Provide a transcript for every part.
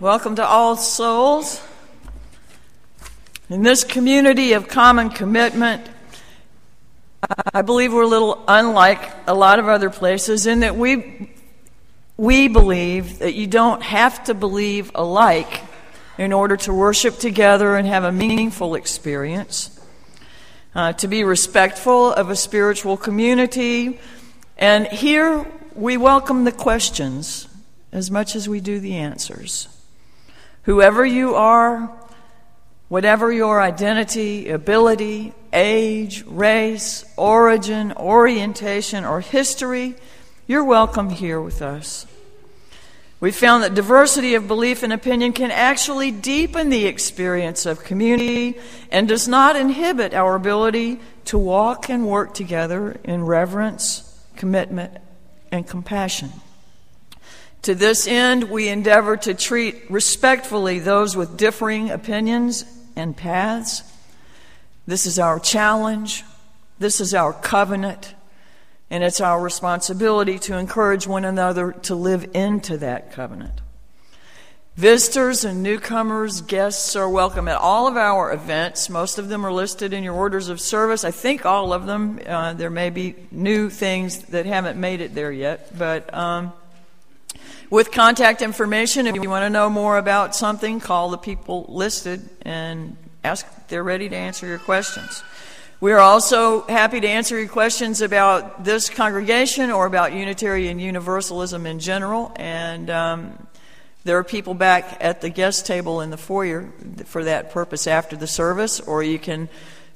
Welcome to All Souls. In this community of common commitment, I believe we're a little unlike a lot of other places in that we, we believe that you don't have to believe alike in order to worship together and have a meaningful experience, uh, to be respectful of a spiritual community. And here we welcome the questions as much as we do the answers. Whoever you are, whatever your identity, ability, age, race, origin, orientation, or history, you're welcome here with us. We found that diversity of belief and opinion can actually deepen the experience of community and does not inhibit our ability to walk and work together in reverence, commitment, and compassion. To this end, we endeavor to treat respectfully those with differing opinions and paths. This is our challenge. This is our covenant. And it's our responsibility to encourage one another to live into that covenant. Visitors and newcomers, guests are welcome at all of our events. Most of them are listed in your orders of service. I think all of them. Uh, there may be new things that haven't made it there yet, but um, with contact information. If you want to know more about something, call the people listed and ask. They're ready to answer your questions. We are also happy to answer your questions about this congregation or about Unitarian Universalism in general. And um, there are people back at the guest table in the foyer for that purpose after the service, or you can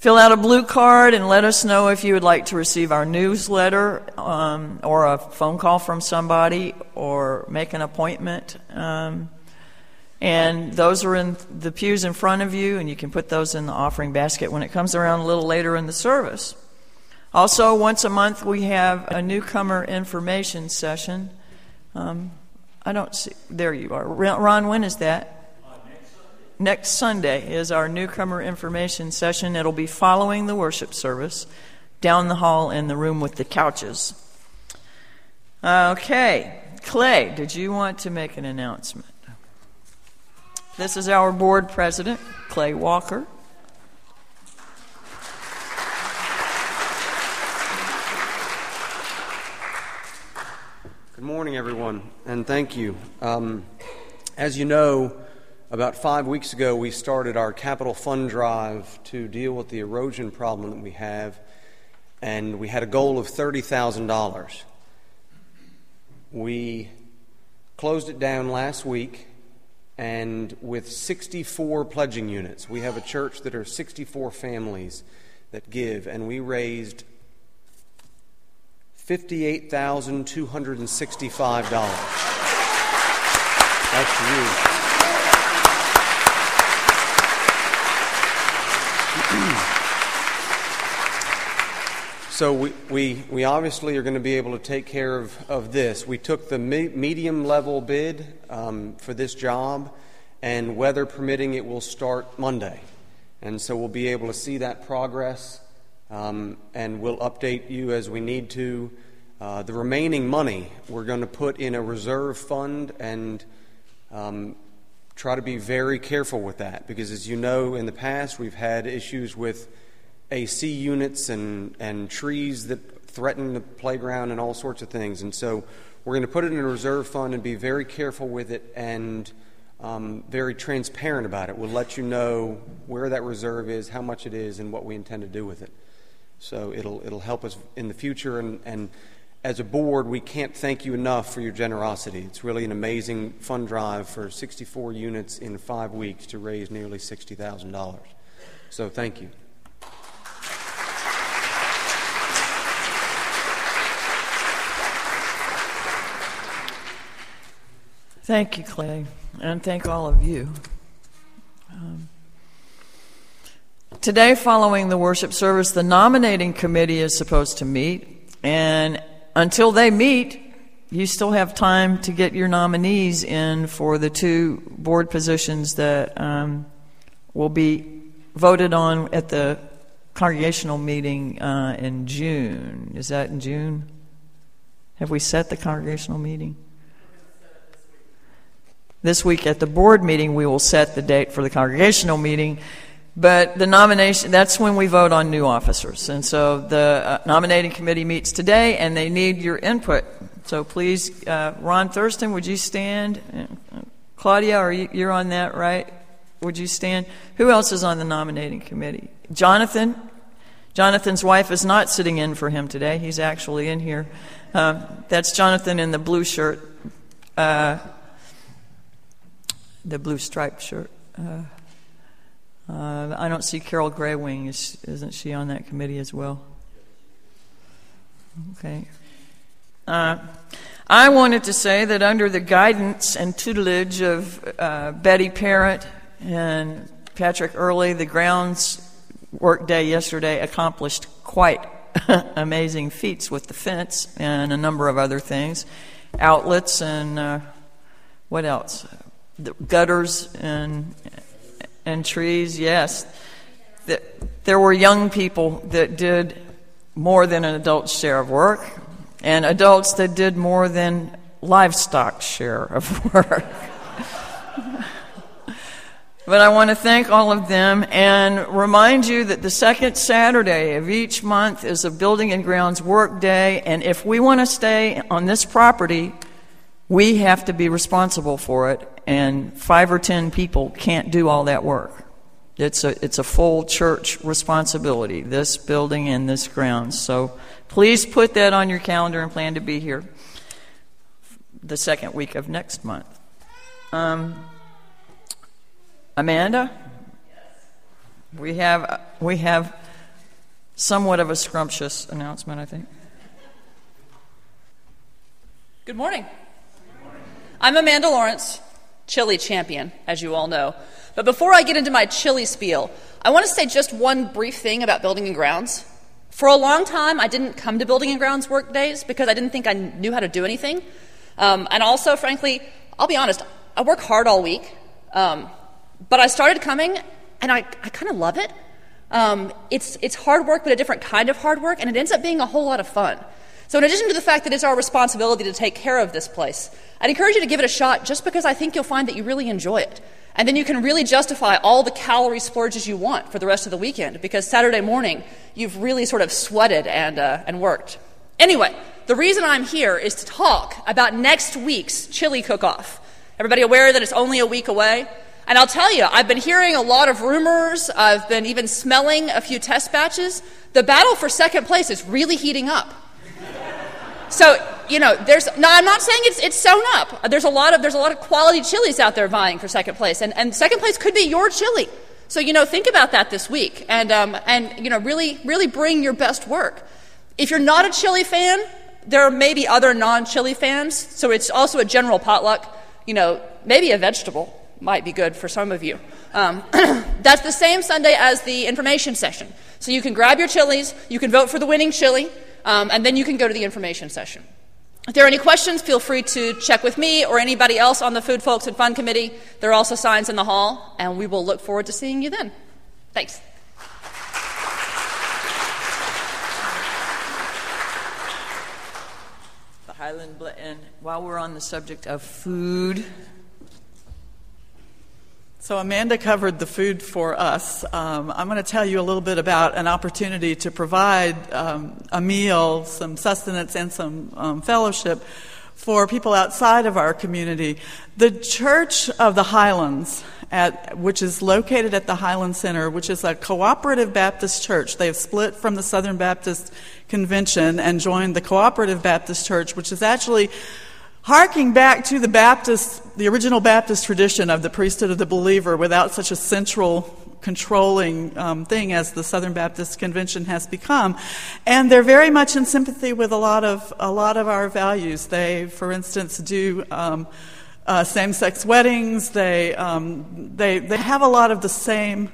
Fill out a blue card and let us know if you would like to receive our newsletter um, or a phone call from somebody or make an appointment. Um, and those are in the pews in front of you, and you can put those in the offering basket when it comes around a little later in the service. Also, once a month, we have a newcomer information session. Um, I don't see, there you are. Ron, when is that? Next Sunday is our newcomer information session. It'll be following the worship service down the hall in the room with the couches. Okay, Clay, did you want to make an announcement? This is our board president, Clay Walker. Good morning, everyone, and thank you. Um, as you know, about five weeks ago, we started our capital fund drive to deal with the erosion problem that we have, and we had a goal of $30,000. We closed it down last week, and with 64 pledging units, we have a church that are 64 families that give, and we raised $58,265. That's you. So we, we, we obviously are going to be able to take care of, of this. We took the me- medium level bid um, for this job, and weather permitting, it will start Monday. And so we'll be able to see that progress, um, and we'll update you as we need to. Uh, the remaining money we're going to put in a reserve fund and um, try to be very careful with that because, as you know, in the past we've had issues with AC units and, and trees that threaten the playground and all sorts of things. And so we're going to put it in a reserve fund and be very careful with it and um, very transparent about it. We'll let you know where that reserve is, how much it is, and what we intend to do with it. So it'll, it'll help us in the future and, and as a board, we can't thank you enough for your generosity. It's really an amazing fund drive for 64 units in five weeks to raise nearly $60,000. So thank you. Thank you, Clay, and thank all of you. Um, today, following the worship service, the nominating committee is supposed to meet, and until they meet, you still have time to get your nominees in for the two board positions that um, will be voted on at the congregational meeting uh, in June. Is that in June? Have we set the congregational meeting? this week at the board meeting, we will set the date for the congregational meeting. But the nomination, that's when we vote on new officers. And so the uh, nominating committee meets today and they need your input. So please, uh, Ron Thurston, would you stand? Claudia, are you, you're on that, right? Would you stand? Who else is on the nominating committee? Jonathan? Jonathan's wife is not sitting in for him today. He's actually in here. Uh, that's Jonathan in the blue shirt, uh, the blue striped shirt. Uh, I don't see Carol Graywing. Is, isn't she on that committee as well? Okay. Uh, I wanted to say that under the guidance and tutelage of uh, Betty Parent and Patrick Early, the grounds work day yesterday accomplished quite amazing feats with the fence and a number of other things, outlets and uh, what else? The gutters and and trees. Yes, there were young people that did more than an adult's share of work, and adults that did more than livestock share of work. But I want to thank all of them and remind you that the second Saturday of each month is a building and grounds work day. And if we want to stay on this property, we have to be responsible for it. And five or ten people can't do all that work. It's a, it's a full church responsibility, this building and this grounds. So please put that on your calendar and plan to be here the second week of next month. Um, Amanda? We have, we have somewhat of a scrumptious announcement, I think. Good morning. I'm Amanda Lawrence, chili champion, as you all know. But before I get into my chili spiel, I want to say just one brief thing about building and grounds. For a long time, I didn't come to building and grounds work days because I didn't think I knew how to do anything. Um, and also, frankly, I'll be honest, I work hard all week. Um, but I started coming, and I, I kind of love it. Um, it's, it's hard work, but a different kind of hard work, and it ends up being a whole lot of fun. So, in addition to the fact that it's our responsibility to take care of this place, I'd encourage you to give it a shot just because I think you'll find that you really enjoy it. And then you can really justify all the calorie splurges you want for the rest of the weekend because Saturday morning you've really sort of sweated and, uh, and worked. Anyway, the reason I'm here is to talk about next week's chili cook off. Everybody aware that it's only a week away? And I'll tell you, I've been hearing a lot of rumors. I've been even smelling a few test batches. The battle for second place is really heating up. So, you know, there's, no, I'm not saying it's, it's sewn up. There's a lot of, there's a lot of quality chilies out there vying for second place. And, and second place could be your chili. So, you know, think about that this week and, um, and, you know, really, really bring your best work. If you're not a chili fan, there may be other non chili fans. So it's also a general potluck. You know, maybe a vegetable might be good for some of you. Um, that's the same Sunday as the information session. So you can grab your chilies, you can vote for the winning chili, um, and then you can go to the information session. If there are any questions, feel free to check with me or anybody else on the Food Folks and Fun Committee. There are also signs in the hall, and we will look forward to seeing you then. Thanks. The Highland, and while we're on the subject of food, so, Amanda covered the food for us. Um, I'm going to tell you a little bit about an opportunity to provide um, a meal, some sustenance, and some um, fellowship for people outside of our community. The Church of the Highlands, at, which is located at the Highland Center, which is a cooperative Baptist church, they have split from the Southern Baptist Convention and joined the Cooperative Baptist Church, which is actually harking back to the Baptist, the original Baptist tradition of the priesthood of the believer without such a central controlling um, thing as the Southern Baptist Convention has become, and they're very much in sympathy with a lot of a lot of our values. They, for instance, do. Um, uh, same-sex weddings. They, um, they, they have a lot of the same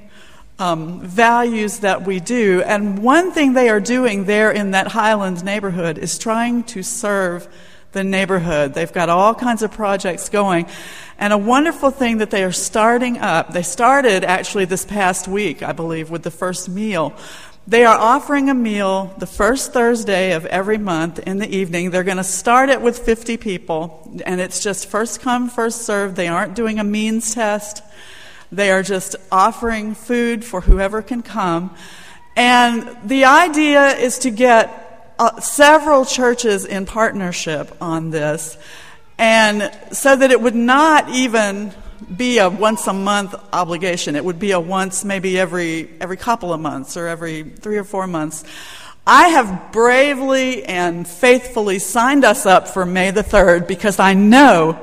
um, values that we do. And one thing they are doing there in that Highland neighborhood is trying to serve the neighborhood. They've got all kinds of projects going. And a wonderful thing that they are starting up, they started actually this past week, I believe, with the first meal. They are offering a meal the first Thursday of every month in the evening. They're going to start it with 50 people, and it's just first come, first served. They aren't doing a means test. They are just offering food for whoever can come. And the idea is to get uh, several churches in partnership on this, and so that it would not even be a once a month obligation. It would be a once, maybe every, every couple of months or every three or four months. I have bravely and faithfully signed us up for May the 3rd because I know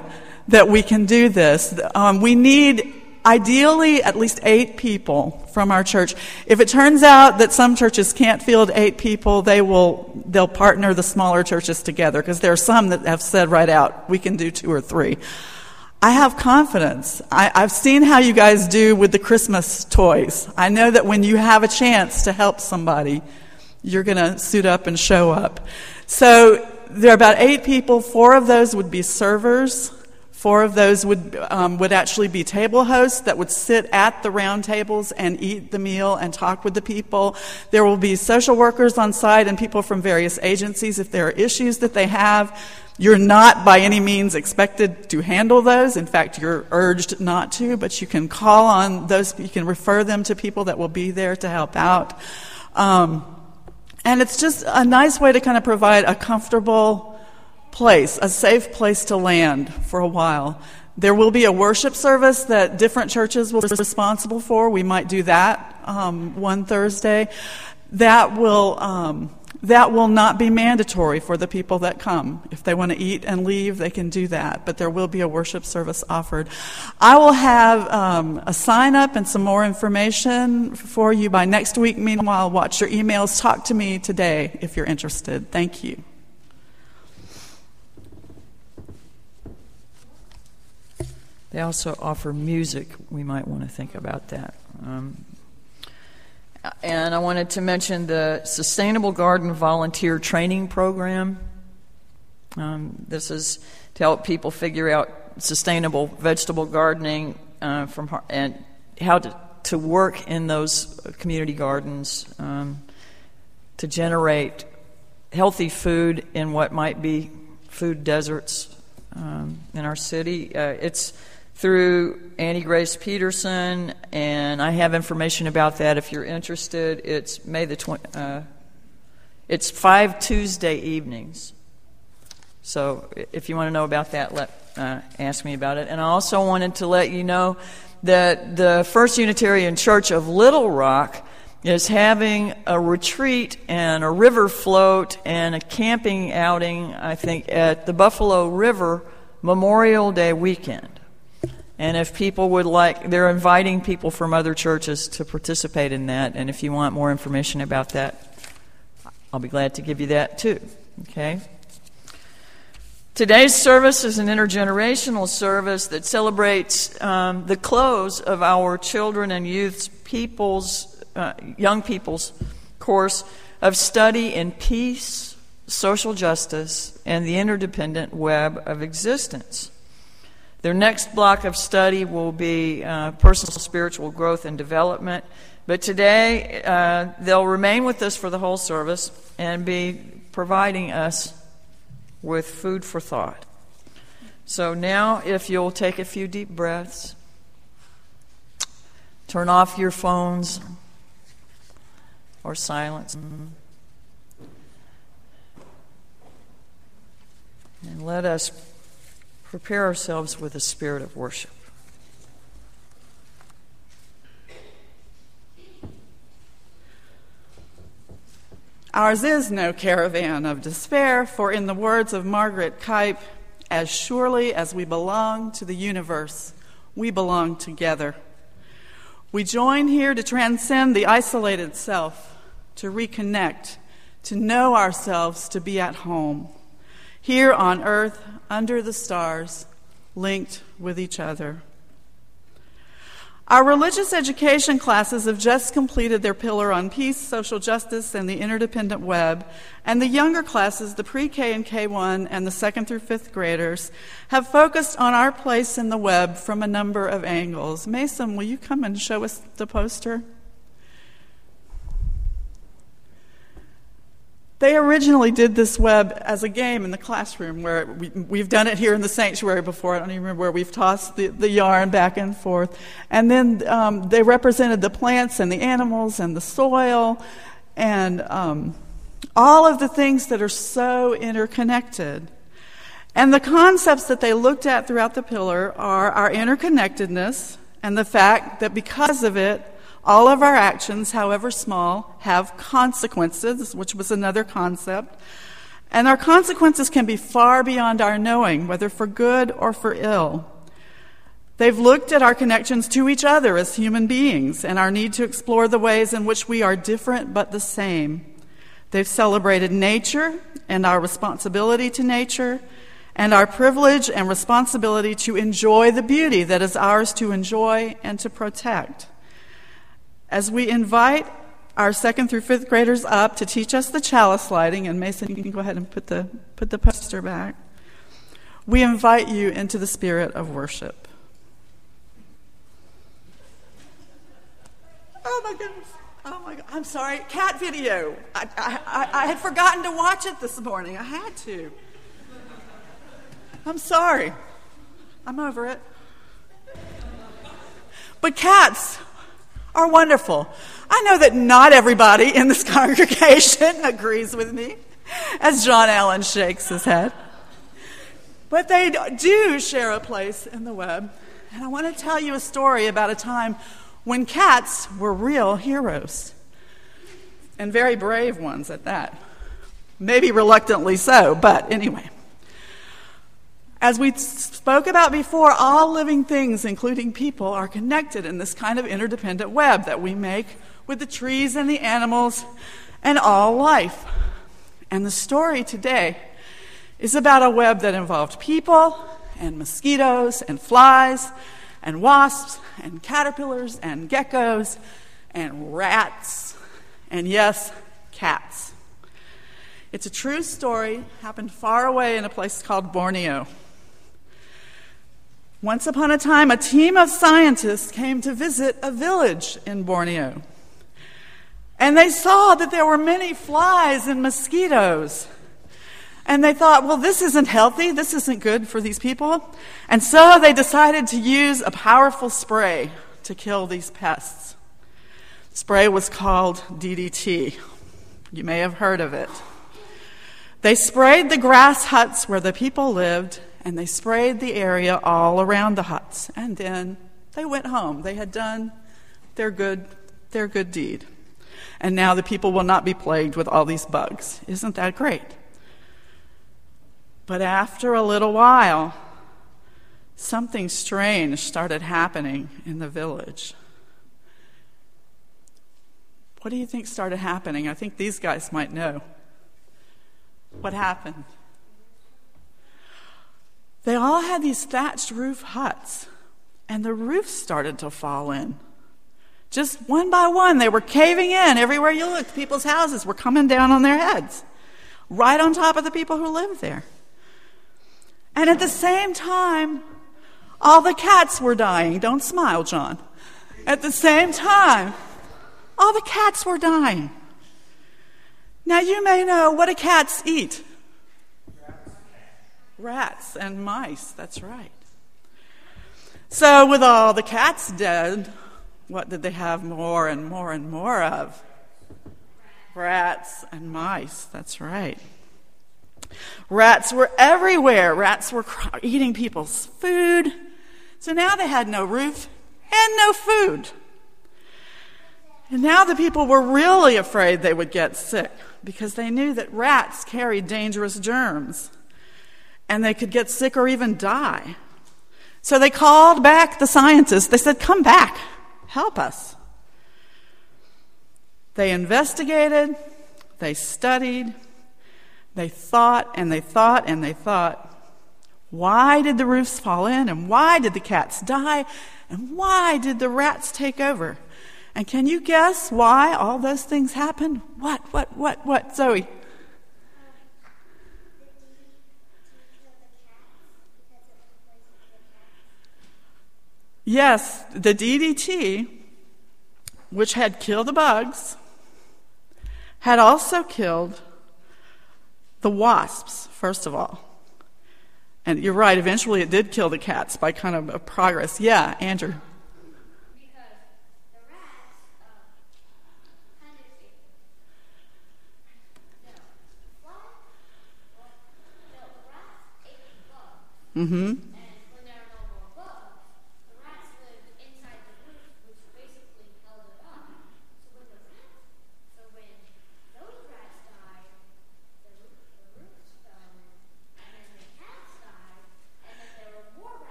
that we can do this. Um, we need ideally at least eight people from our church. If it turns out that some churches can't field eight people, they will they'll partner the smaller churches together because there are some that have said right out we can do two or three. I have confidence. I, have seen how you guys do with the Christmas toys. I know that when you have a chance to help somebody, you're going to suit up and show up. So there are about eight people. Four of those would be servers. Four of those would, um, would actually be table hosts that would sit at the round tables and eat the meal and talk with the people. There will be social workers on site and people from various agencies if there are issues that they have. You're not by any means expected to handle those. In fact, you're urged not to, but you can call on those, you can refer them to people that will be there to help out. Um, and it's just a nice way to kind of provide a comfortable place, a safe place to land for a while. There will be a worship service that different churches will be responsible for. We might do that um, one Thursday. That will um, that will not be mandatory for the people that come. If they want to eat and leave, they can do that, but there will be a worship service offered. I will have um, a sign up and some more information for you by next week. Meanwhile, watch your emails. Talk to me today if you're interested. Thank you. They also offer music. We might want to think about that. Um, and I wanted to mention the Sustainable Garden Volunteer Training Program. Um, this is to help people figure out sustainable vegetable gardening uh, from and how to, to work in those community gardens um, to generate healthy food in what might be food deserts um, in our city. Uh, it's through Annie Grace Peterson, and I have information about that if you're interested. It's May the 20, uh, it's five Tuesday evenings. So if you want to know about that, let uh, ask me about it. And I also wanted to let you know that the First Unitarian Church of Little Rock is having a retreat and a river float and a camping outing, I think, at the Buffalo River Memorial Day weekend. And if people would like, they're inviting people from other churches to participate in that. And if you want more information about that, I'll be glad to give you that too. Okay? Today's service is an intergenerational service that celebrates um, the close of our children and youth's people's, uh, young people's course of study in peace, social justice, and the interdependent web of existence. Their next block of study will be uh, personal spiritual growth and development. But today, uh, they'll remain with us for the whole service and be providing us with food for thought. So now, if you'll take a few deep breaths, turn off your phones or silence. And let us prepare ourselves with a spirit of worship. Ours is no caravan of despair, for in the words of Margaret Keip, as surely as we belong to the universe, we belong together. We join here to transcend the isolated self, to reconnect, to know ourselves, to be at home here on earth, under the stars, linked with each other. Our religious education classes have just completed their pillar on peace, social justice, and the interdependent web, and the younger classes, the pre K and K1, and the second through fifth graders, have focused on our place in the web from a number of angles. Mason, will you come and show us the poster? They originally did this web as a game in the classroom where we, have done it here in the sanctuary before. I don't even remember where we've tossed the, the yarn back and forth. And then um, they represented the plants and the animals and the soil and um, all of the things that are so interconnected. And the concepts that they looked at throughout the pillar are our interconnectedness and the fact that because of it, all of our actions, however small, have consequences, which was another concept. And our consequences can be far beyond our knowing, whether for good or for ill. They've looked at our connections to each other as human beings and our need to explore the ways in which we are different but the same. They've celebrated nature and our responsibility to nature and our privilege and responsibility to enjoy the beauty that is ours to enjoy and to protect. As we invite our second through fifth graders up to teach us the chalice lighting, and Mason, you can go ahead and put the, put the poster back. We invite you into the spirit of worship. Oh my goodness. Oh my God. I'm sorry. Cat video. I, I, I, had forgotten to watch it this morning. I had to. I'm sorry. I'm over it. But cats are wonderful. I know that not everybody in this congregation agrees with me, as John Allen shakes his head. But they do share a place in the web. And I want to tell you a story about a time when cats were real heroes, and very brave ones at that. Maybe reluctantly so, but anyway. As we spoke about before, all living things, including people, are connected in this kind of interdependent web that we make with the trees and the animals and all life. And the story today is about a web that involved people and mosquitoes and flies and wasps and caterpillars and geckos and rats and, yes, cats. It's a true story, happened far away in a place called Borneo. Once upon a time, a team of scientists came to visit a village in Borneo. And they saw that there were many flies and mosquitoes. And they thought, well, this isn't healthy. This isn't good for these people. And so they decided to use a powerful spray to kill these pests. The spray was called DDT. You may have heard of it. They sprayed the grass huts where the people lived and they sprayed the area all around the huts. And then they went home. They had done their good, their good deed. And now the people will not be plagued with all these bugs. Isn't that great? But after a little while, something strange started happening in the village. What do you think started happening? I think these guys might know. What happened? They all had these thatched roof huts, and the roofs started to fall in. Just one by one, they were caving in. Everywhere you looked, people's houses were coming down on their heads, right on top of the people who lived there. And at the same time, all the cats were dying. Don't smile, John. At the same time, all the cats were dying. Now, you may know what do cats eat? Rats and mice, that's right. So, with all the cats dead, what did they have more and more and more of? Rats and mice, that's right. Rats were everywhere. Rats were eating people's food. So now they had no roof and no food. And now the people were really afraid they would get sick because they knew that rats carried dangerous germs and they could get sick or even die. So they called back the scientists. They said, Come back, help us. They investigated, they studied, they thought and they thought and they thought. Why did the roofs fall in? And why did the cats die? And why did the rats take over? And can you guess why all those things happened? What, what, what, what, Zoe? Yes, the DDT, which had killed the bugs, had also killed the wasps, first of all. And you're right, eventually it did kill the cats by kind of a progress. Yeah, Andrew. Because the rats hunted a rats ate the. Mm-hmm.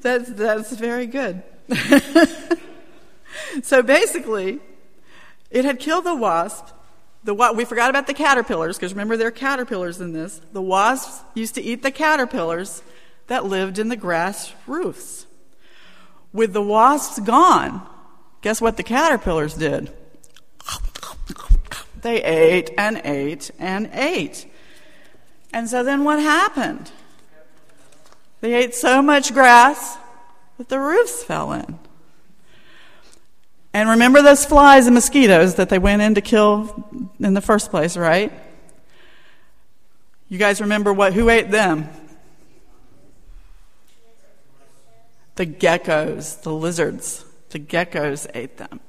that's that's very good. so basically, it had killed the wasp. The we forgot about the caterpillars because remember there are caterpillars in this. The wasps used to eat the caterpillars that lived in the grass roofs. With the wasps gone, guess what the caterpillars did? They ate and ate and ate. And so then what happened? They ate so much grass that the roofs fell in. And remember those flies and mosquitoes that they went in to kill in the first place, right? You guys remember what who ate them? The geckos, the lizards. The geckos ate them.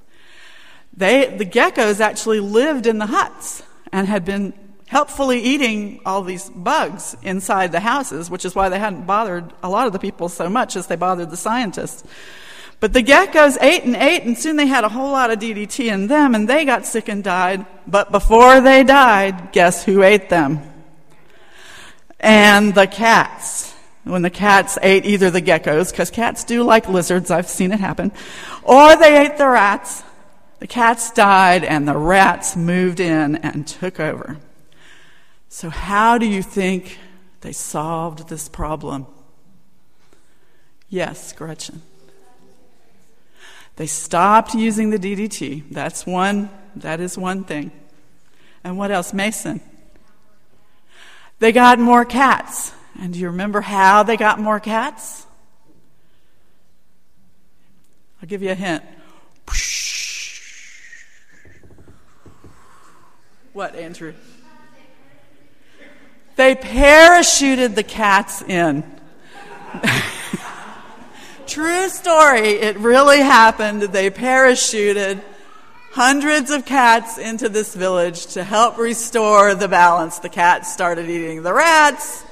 They, the geckos actually lived in the huts and had been helpfully eating all these bugs inside the houses, which is why they hadn't bothered a lot of the people so much as they bothered the scientists. But the geckos ate and ate, and soon they had a whole lot of DDT in them, and they got sick and died. But before they died, guess who ate them? And the cats. When the cats ate either the geckos, because cats do like lizards, I've seen it happen, or they ate the rats. The cats died, and the rats moved in and took over. So, how do you think they solved this problem? Yes, Gretchen. They stopped using the DDT. That's one, that is one thing. And what else? Mason. They got more cats. And do you remember how they got more cats? I'll give you a hint. What, Andrew? They parachuted the cats in. True story, it really happened. They parachuted hundreds of cats into this village to help restore the balance. The cats started eating the rats.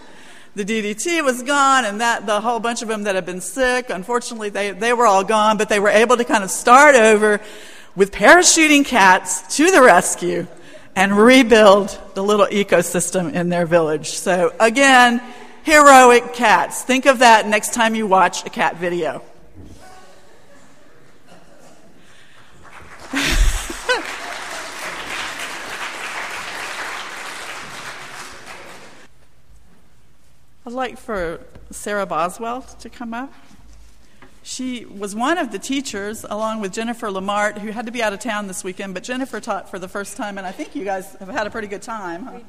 The DDT was gone, and that the whole bunch of them that had been sick, unfortunately, they, they were all gone, but they were able to kind of start over with parachuting cats to the rescue and rebuild the little ecosystem in their village. So, again, heroic cats. Think of that next time you watch a cat video. I'd like for Sarah Boswell to come up. She was one of the teachers, along with Jennifer Lamart, who had to be out of town this weekend, but Jennifer taught for the first time, and I think you guys have had a pretty good time. Huh?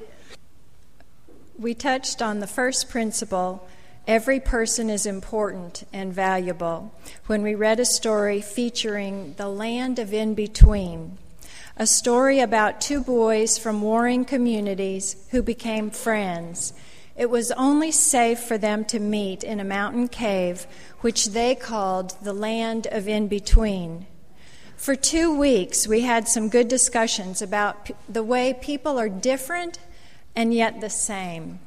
We, we touched on the first principle every person is important and valuable when we read a story featuring the land of in between. A story about two boys from warring communities who became friends it was only safe for them to meet in a mountain cave, which they called the land of in between. For two weeks, we had some good discussions about p- the way people are different and yet the same.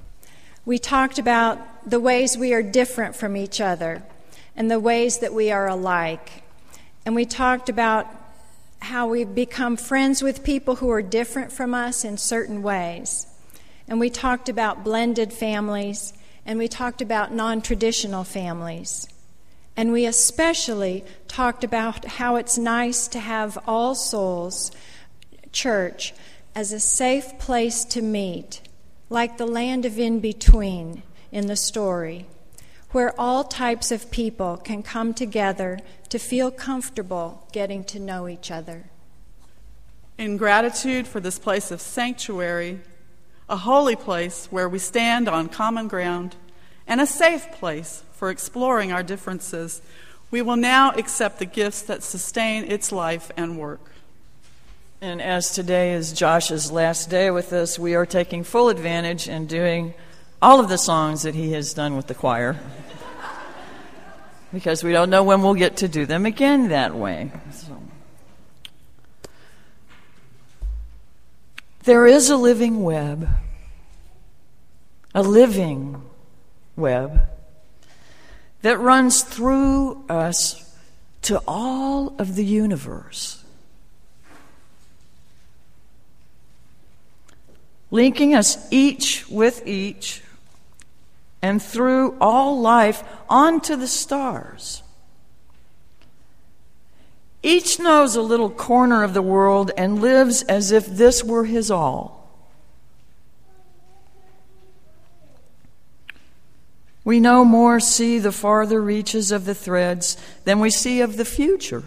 We talked about the ways we are different from each other and the ways that we are alike. And we talked about how we've become friends with people who are different from us in certain ways and we talked about blended families, and we talked about non traditional families. And we especially talked about how it's nice to have All Souls Church as a safe place to meet, like the land of in between in the story, where all types of people can come together to feel comfortable getting to know each other. In gratitude for this place of sanctuary, a holy place where we stand on common ground and a safe place for exploring our differences, we will now accept the gifts that sustain its life and work. And as today is Josh's last day with us, we are taking full advantage and doing all of the songs that he has done with the choir. because we don't know when we'll get to do them again that way. So. There is a living web, a living web that runs through us to all of the universe, linking us each with each and through all life onto the stars. Each knows a little corner of the world and lives as if this were his all. We no more see the farther reaches of the threads than we see of the future.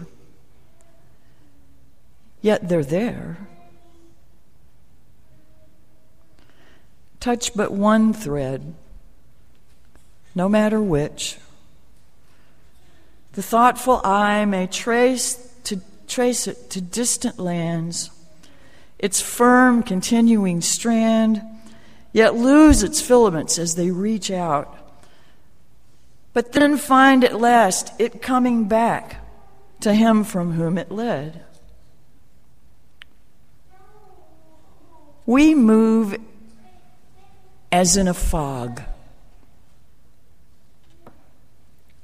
Yet they're there. Touch but one thread, no matter which. The thoughtful eye may trace trace it to distant lands, its firm, continuing strand, yet lose its filaments as they reach out, but then find at last it coming back to him from whom it led. We move as in a fog,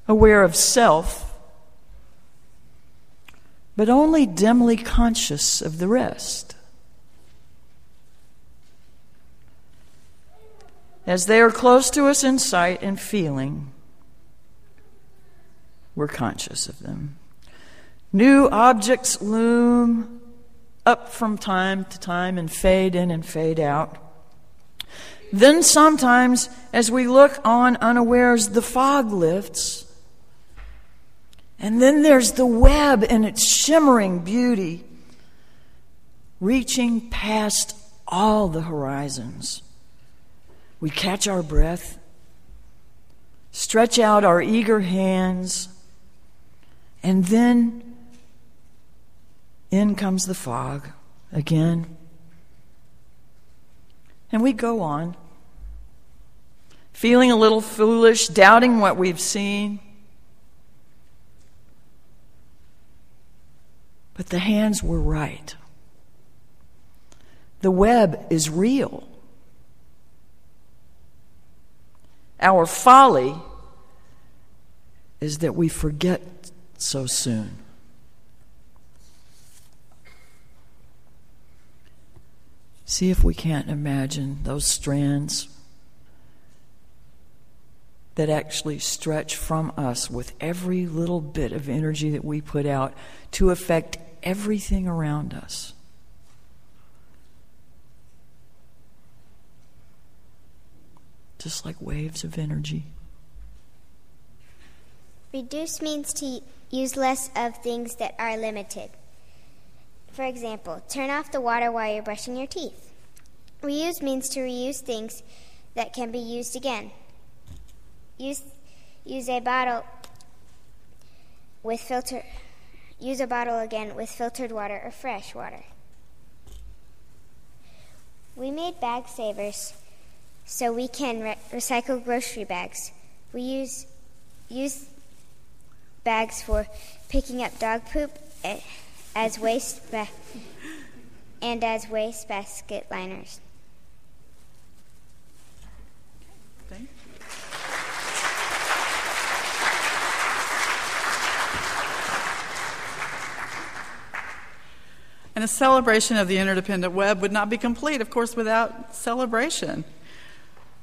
aware of self but only dimly conscious of the rest. As they are close to us in sight and feeling, we're conscious of them. New objects loom up from time to time and fade in and fade out. Then sometimes, as we look on unawares, the fog lifts and then there's the web and its shimmering beauty, reaching past all the horizons. We catch our breath, stretch out our eager hands, and then in comes the fog again. And we go on, feeling a little foolish, doubting what we've seen But the hands were right. The web is real. Our folly is that we forget so soon. See if we can't imagine those strands that actually stretch from us with every little bit of energy that we put out to affect everything around us. Just like waves of energy. Reduce means to use less of things that are limited. For example, turn off the water while you're brushing your teeth. Reuse means to reuse things that can be used again. Use, use a bottle with filter. Use a bottle again with filtered water or fresh water. We made bag savers so we can re- recycle grocery bags. We use use bags for picking up dog poop eh, as waste ba- and as waste basket liners. And a celebration of the interdependent web would not be complete, of course, without celebration.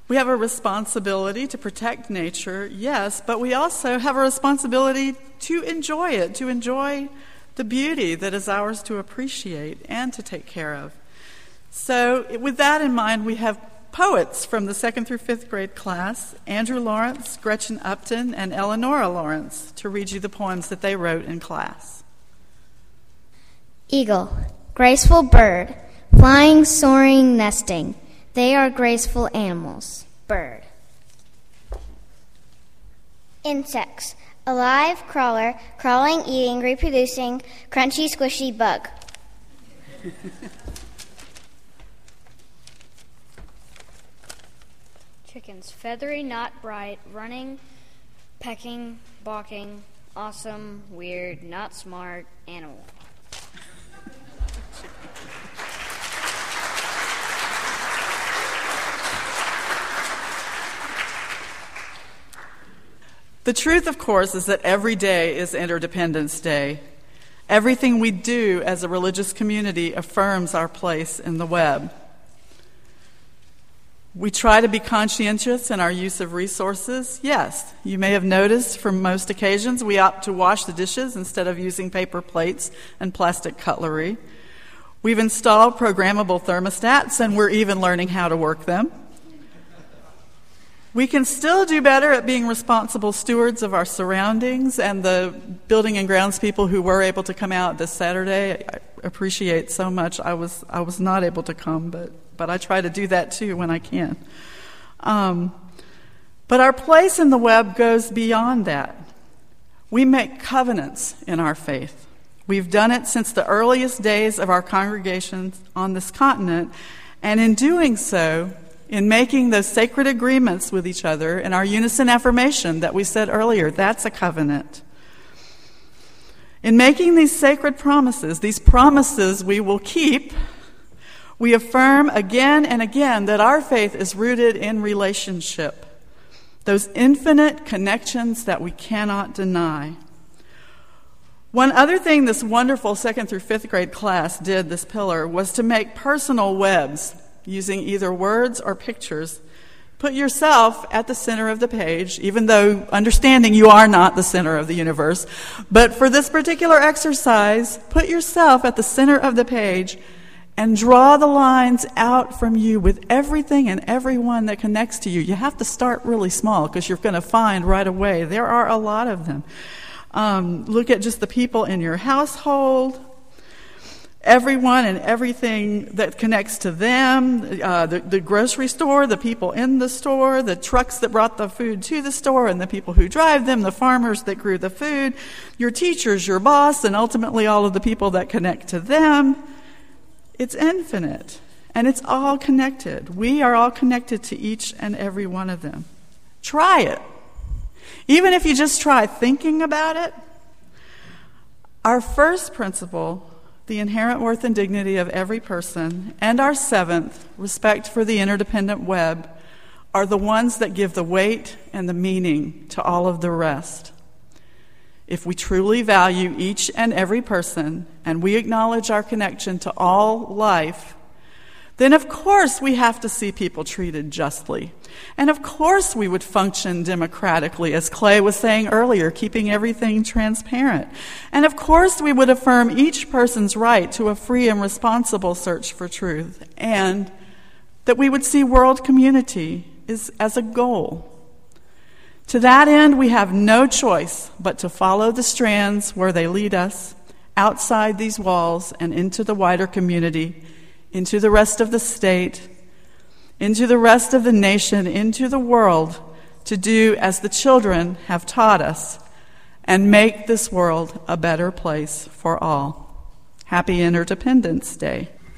We have a responsibility to protect nature, yes, but we also have a responsibility to enjoy it, to enjoy the beauty that is ours to appreciate and to take care of. So, with that in mind, we have poets from the second through fifth grade class Andrew Lawrence, Gretchen Upton, and Eleonora Lawrence to read you the poems that they wrote in class. Eagle, graceful bird, flying, soaring, nesting. They are graceful animals. Bird. Insects. Alive, crawler, crawling, eating, reproducing, crunchy, squishy bug. Chickens. Feathery, not bright, running, pecking, balking, awesome, weird, not smart, animal. The truth, of course, is that every day is Interdependence Day. Everything we do as a religious community affirms our place in the web. We try to be conscientious in our use of resources. Yes, you may have noticed from most occasions we opt to wash the dishes instead of using paper plates and plastic cutlery. We've installed programmable thermostats and we're even learning how to work them. We can still do better at being responsible stewards of our surroundings, and the building and grounds people who were able to come out this Saturday I appreciate so much. I was I was not able to come, but but I try to do that too when I can. Um, but our place in the web goes beyond that. We make covenants in our faith. We've done it since the earliest days of our congregations on this continent, and in doing so, in making those sacred agreements with each other and our unison affirmation that we said earlier, that's a covenant. In making these sacred promises, these promises we will keep, we affirm again and again that our faith is rooted in relationship, those infinite connections that we cannot deny. One other thing this wonderful second through fifth grade class did, this pillar, was to make personal webs using either words or pictures. Put yourself at the center of the page, even though understanding you are not the center of the universe. But for this particular exercise, put yourself at the center of the page and draw the lines out from you with everything and everyone that connects to you. You have to start really small because you're going to find right away there are a lot of them. Um, look at just the people in your household, everyone and everything that connects to them uh, the, the, grocery store, the people in the store, the trucks that brought the food to the store, and the people who drive them, the farmers that grew the food, your teachers, your boss, and ultimately all of the people that connect to them. It's infinite. And it's all connected. We are all connected to each and every one of them. Try it. Even if you just try thinking about it, our first principle the inherent worth and dignity of every person, and our seventh, respect for the interdependent web, are the ones that give the weight and the meaning to all of the rest. If we truly value each and every person and we acknowledge our connection to all life, then of course we have to see people treated justly. And of course we would function democratically, as Clay was saying earlier, keeping everything transparent. And of course we would affirm each person's right to a free and responsible search for truth. And that we would see world community is, as a goal. To that end, we have no choice but to follow the strands where they lead us, outside these walls and into the wider community into the rest of the state, into the rest of the nation, into the world to do as the children have taught us and make this world a better place for all. Happy Interdependence Day.